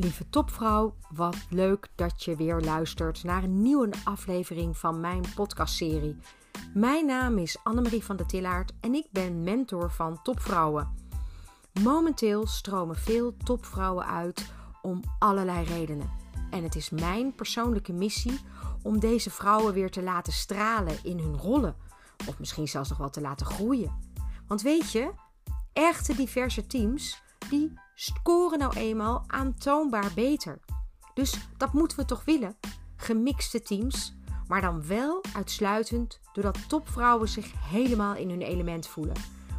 Lieve topvrouw, wat leuk dat je weer luistert naar een nieuwe aflevering van mijn podcastserie. Mijn naam is Annemarie van der Tillaert en ik ben mentor van topvrouwen. Momenteel stromen veel topvrouwen uit om allerlei redenen. En het is mijn persoonlijke missie om deze vrouwen weer te laten stralen in hun rollen. Of misschien zelfs nog wel te laten groeien. Want weet je, echte diverse teams die scoren nou eenmaal aantoonbaar beter. Dus dat moeten we toch willen? Gemixte teams, maar dan wel uitsluitend doordat topvrouwen zich helemaal in hun element voelen.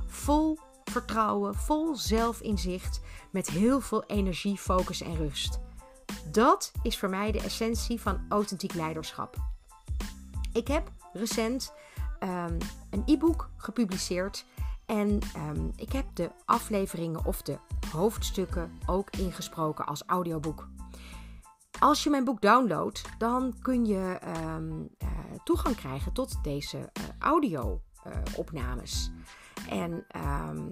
Vol vertrouwen, vol zelfinzicht, met heel veel energie, focus en rust. Dat is voor mij de essentie van authentiek leiderschap. Ik heb recent um, een e-book gepubliceerd en um, ik heb de afleveringen of de hoofdstukken ook ingesproken als audioboek. Als je mijn boek downloadt, dan kun je um, uh, toegang krijgen tot deze uh, audio-opnames. Uh, en um,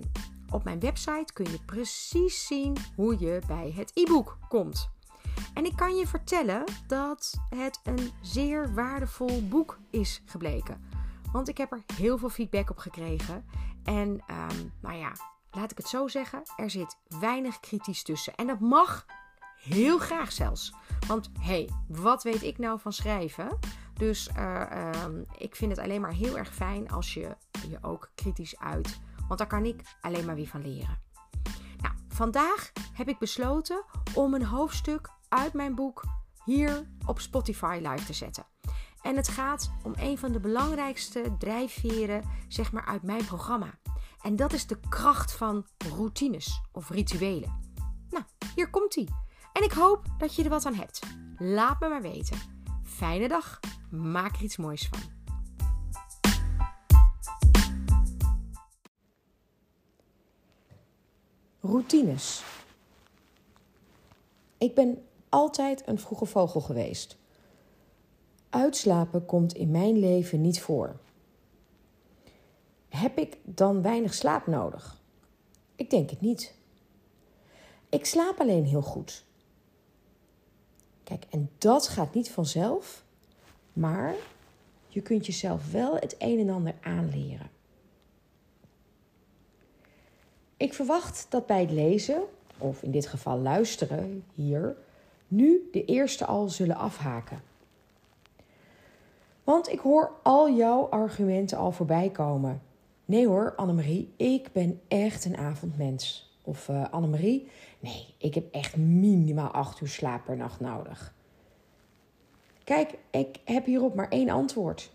op mijn website kun je precies zien hoe je bij het e-book komt. En ik kan je vertellen dat het een zeer waardevol boek is gebleken. Want ik heb er heel veel feedback op gekregen. En um, nou ja, laat ik het zo zeggen, er zit weinig kritisch tussen. En dat mag heel graag zelfs. Want hé, hey, wat weet ik nou van schrijven? Dus uh, um, ik vind het alleen maar heel erg fijn als je je ook kritisch uit. Want daar kan ik alleen maar weer van leren. Nou, vandaag heb ik besloten om een hoofdstuk uit mijn boek hier op Spotify live te zetten. En het gaat om een van de belangrijkste drijfveren zeg maar, uit mijn programma. En dat is de kracht van routines of rituelen. Nou, hier komt ie. En ik hoop dat je er wat aan hebt. Laat me maar weten. Fijne dag. Maak er iets moois van. Routines. Ik ben altijd een vroege vogel geweest. Uitslapen komt in mijn leven niet voor. Heb ik dan weinig slaap nodig? Ik denk het niet. Ik slaap alleen heel goed. Kijk, en dat gaat niet vanzelf, maar je kunt jezelf wel het een en ander aanleren. Ik verwacht dat bij het lezen, of in dit geval luisteren hier, nu de eerste al zullen afhaken. Want ik hoor al jouw argumenten al voorbij komen. Nee hoor, Annemarie, ik ben echt een avondmens. Of uh, Annemarie, nee, ik heb echt minimaal acht uur slaap per nacht nodig. Kijk, ik heb hierop maar één antwoord.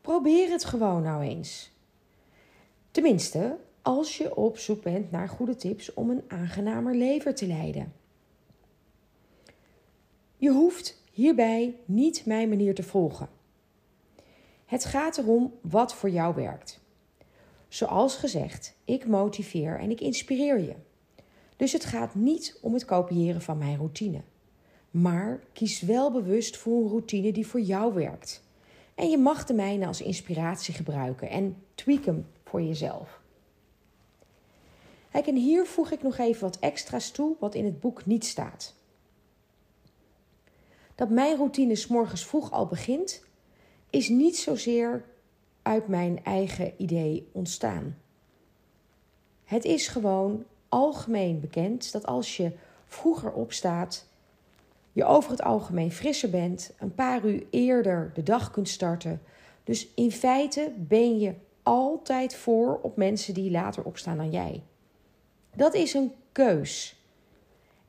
Probeer het gewoon nou eens. Tenminste, als je op zoek bent naar goede tips om een aangenamer leven te leiden. Je hoeft hierbij niet mijn manier te volgen. Het gaat erom wat voor jou werkt. Zoals gezegd, ik motiveer en ik inspireer je. Dus het gaat niet om het kopiëren van mijn routine. Maar kies wel bewust voor een routine die voor jou werkt. En je mag de mijne als inspiratie gebruiken en tweak hem voor jezelf. Kijk, en hier voeg ik nog even wat extra's toe wat in het boek niet staat. Dat mijn routine s morgens vroeg al begint, is niet zozeer uit mijn eigen idee ontstaan. Het is gewoon algemeen bekend dat als je vroeger opstaat, je over het algemeen frisser bent, een paar uur eerder de dag kunt starten. Dus in feite ben je altijd voor op mensen die later opstaan dan jij. Dat is een keus.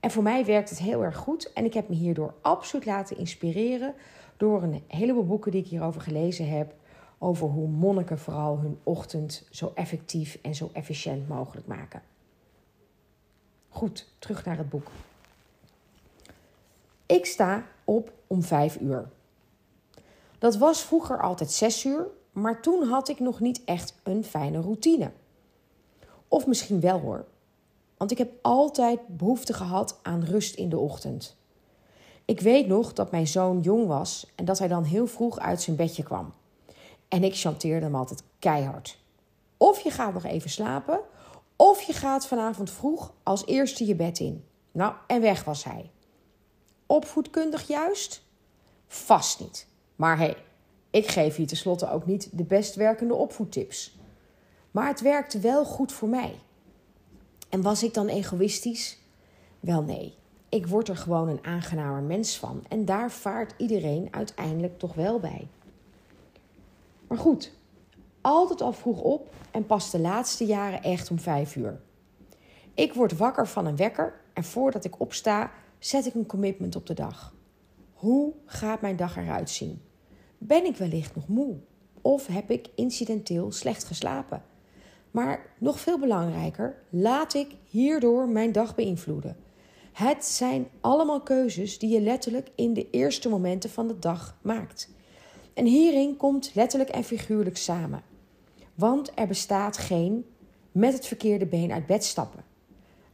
En voor mij werkt het heel erg goed en ik heb me hierdoor absoluut laten inspireren door een heleboel boeken die ik hierover gelezen heb. Over hoe monniken vooral hun ochtend zo effectief en zo efficiënt mogelijk maken. Goed, terug naar het boek. Ik sta op om vijf uur. Dat was vroeger altijd zes uur, maar toen had ik nog niet echt een fijne routine. Of misschien wel hoor, want ik heb altijd behoefte gehad aan rust in de ochtend. Ik weet nog dat mijn zoon jong was en dat hij dan heel vroeg uit zijn bedje kwam. En ik chanteerde hem altijd keihard. Of je gaat nog even slapen, of je gaat vanavond vroeg als eerste je bed in. Nou, en weg was hij. Opvoedkundig juist? Vast niet. Maar hé, hey, ik geef hier tenslotte ook niet de best werkende opvoedtips. Maar het werkte wel goed voor mij. En was ik dan egoïstisch? Wel nee, ik word er gewoon een aangenamer mens van en daar vaart iedereen uiteindelijk toch wel bij. Maar goed, altijd al vroeg op en pas de laatste jaren echt om vijf uur. Ik word wakker van een wekker en voordat ik opsta, zet ik een commitment op de dag. Hoe gaat mijn dag eruit zien? Ben ik wellicht nog moe? Of heb ik incidenteel slecht geslapen? Maar nog veel belangrijker, laat ik hierdoor mijn dag beïnvloeden. Het zijn allemaal keuzes die je letterlijk in de eerste momenten van de dag maakt. En hierin komt letterlijk en figuurlijk samen. Want er bestaat geen met het verkeerde been uit bed stappen.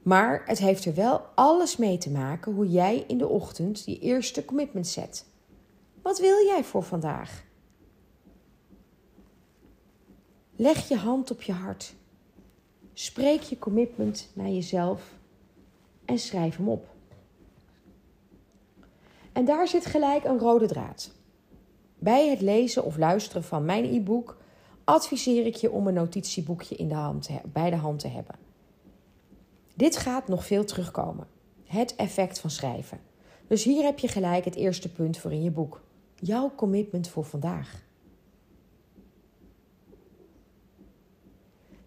Maar het heeft er wel alles mee te maken hoe jij in de ochtend die eerste commitment zet. Wat wil jij voor vandaag? Leg je hand op je hart. Spreek je commitment naar jezelf en schrijf hem op. En daar zit gelijk een rode draad. Bij het lezen of luisteren van mijn e-book adviseer ik je om een notitieboekje in de hand bij de hand te hebben. Dit gaat nog veel terugkomen. Het effect van schrijven. Dus hier heb je gelijk het eerste punt voor in je boek. Jouw commitment voor vandaag.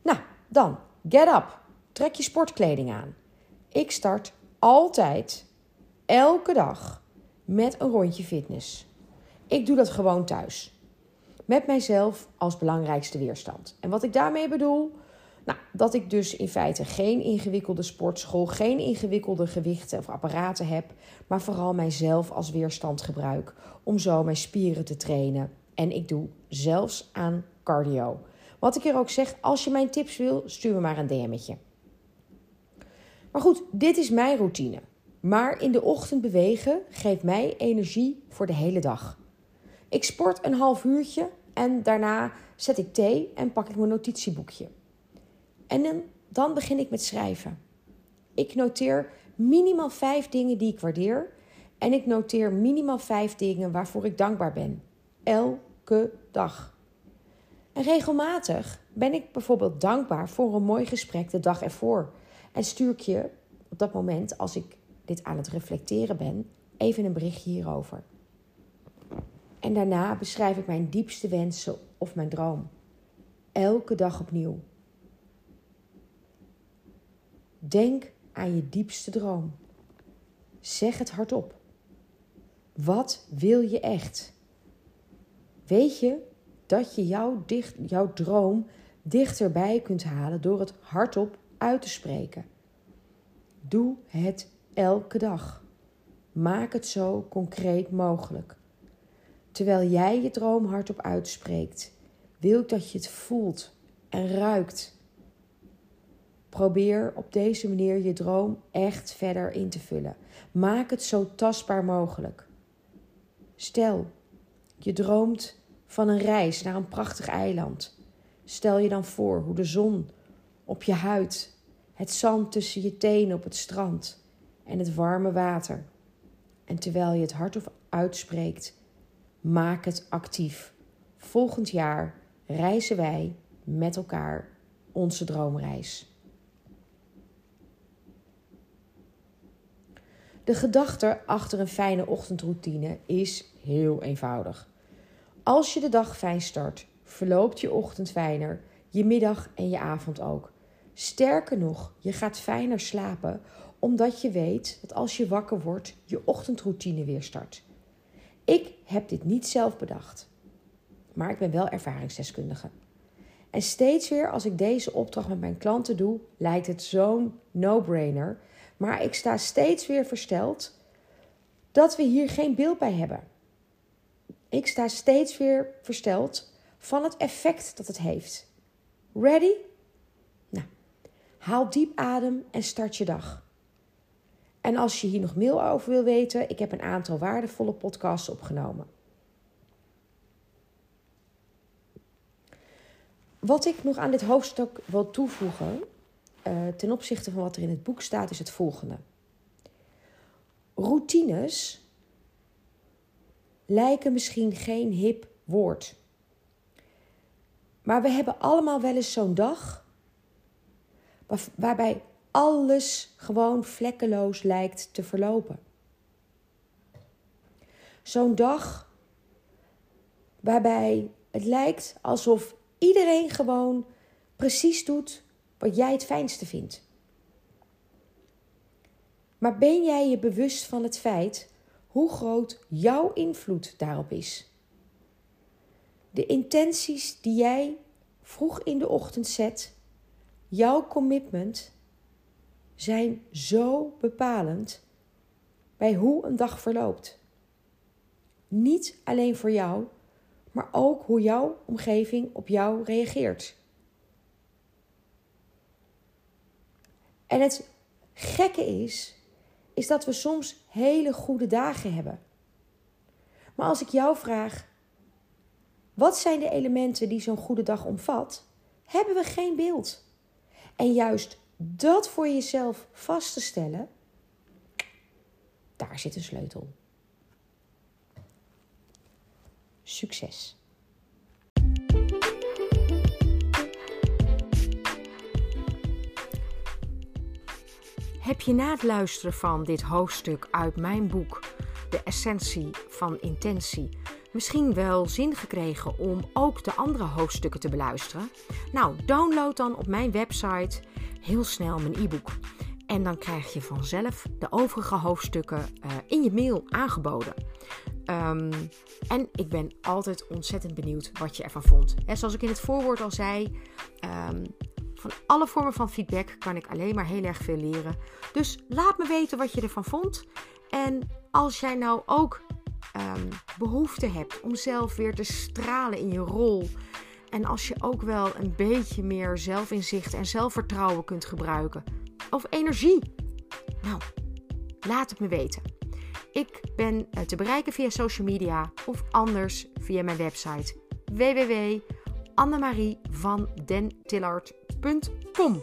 Nou, dan, get up. Trek je sportkleding aan. Ik start altijd, elke dag, met een rondje fitness. Ik doe dat gewoon thuis. Met mijzelf als belangrijkste weerstand. En wat ik daarmee bedoel, nou, dat ik dus in feite geen ingewikkelde sportschool, geen ingewikkelde gewichten of apparaten heb, maar vooral mijzelf als weerstand gebruik om zo mijn spieren te trainen. En ik doe zelfs aan cardio. Wat ik hier ook zeg, als je mijn tips wil, stuur me maar een DM'tje. Maar goed, dit is mijn routine. Maar in de ochtend bewegen geeft mij energie voor de hele dag. Ik sport een half uurtje en daarna zet ik thee en pak ik mijn notitieboekje. En dan, begin ik met schrijven. Ik noteer minimaal vijf dingen die ik waardeer. En ik noteer minimaal vijf dingen waarvoor ik dankbaar ben. Elke dag. En regelmatig ben ik bijvoorbeeld dankbaar voor een mooi gesprek de dag ervoor. En stuur ik je op dat moment, als ik dit aan het reflecteren ben, even een berichtje hierover. En daarna beschrijf ik mijn diepste wensen of mijn droom. Elke dag opnieuw. Denk aan je diepste droom. Zeg het hardop. Wat wil je echt? Weet je dat je jouw, dicht, jouw droom dichterbij kunt halen door het hardop uit te spreken? Doe het elke dag. Maak het zo concreet mogelijk. Terwijl jij je droom hardop uitspreekt, wil ik dat je het voelt en ruikt Probeer op deze manier je droom echt verder in te vullen. Maak het zo tastbaar mogelijk. Stel, je droomt van een reis naar een prachtig eiland. Stel je dan voor hoe de zon op je huid, het zand tussen je tenen op het strand en het warme water. En terwijl je het hardop uitspreekt, maak het actief. Volgend jaar reizen wij met elkaar onze droomreis. De gedachte achter een fijne ochtendroutine is heel eenvoudig. Als je de dag fijn start, verloopt je ochtend fijner, je middag en je avond ook. Sterker nog, je gaat fijner slapen omdat je weet dat als je wakker wordt, je ochtendroutine weer start. Ik heb dit niet zelf bedacht, maar ik ben wel ervaringsdeskundige. En steeds weer als ik deze opdracht met mijn klanten doe, lijkt het zo'n no-brainer maar ik sta steeds weer versteld dat we hier geen beeld bij hebben. Ik sta steeds weer versteld van het effect dat het heeft. Ready? Nou, haal diep adem en start je dag. En als je hier nog meer over wil weten, ik heb een aantal waardevolle podcasts opgenomen. Wat ik nog aan dit hoofdstuk wil toevoegen, uh, ten opzichte van wat er in het boek staat, is het volgende. routines lijken misschien geen hip woord. Maar we hebben allemaal wel eens zo'n dag waarbij alles gewoon vlekkeloos lijkt te verlopen. Zo'n dag waarbij het lijkt alsof iedereen gewoon precies doet wat jij het fijnste vindt. Maar ben jij je bewust van het feit hoe groot jouw invloed daarop is? De intenties die jij vroeg in de ochtend zet, jouw commitment, zijn zo bepalend bij hoe een dag verloopt. Niet alleen voor jou, maar ook hoe jouw omgeving op jou reageert. En het gekke is, is dat we soms hele goede dagen hebben. Maar als ik jou vraag, wat zijn de elementen die zo'n goede dag omvat, hebben we geen beeld. En juist dat voor jezelf vast te stellen, daar zit een sleutel. Succes! Heb je na het luisteren van dit hoofdstuk uit mijn boek De Essentie van Intentie misschien wel zin gekregen om ook de andere hoofdstukken te beluisteren? Nou, download dan op mijn website heel snel mijn e-book. En dan krijg je vanzelf de overige hoofdstukken uh, in je mail aangeboden. Um, en ik ben altijd ontzettend benieuwd wat je ervan vond. En zoals ik in het voorwoord al zei, um, van alle vormen van feedback kan ik alleen maar heel erg veel leren. Dus laat me weten wat je ervan vond. En als jij nou ook um, behoefte hebt om zelf weer te stralen in je rol. En als je ook wel een beetje meer zelfinzicht en zelfvertrouwen kunt gebruiken. Of energie. Nou, laat het me weten. Ik ben eh, te bereiken via social media of anders via mijn website www.annemarievandentillard.com. Kom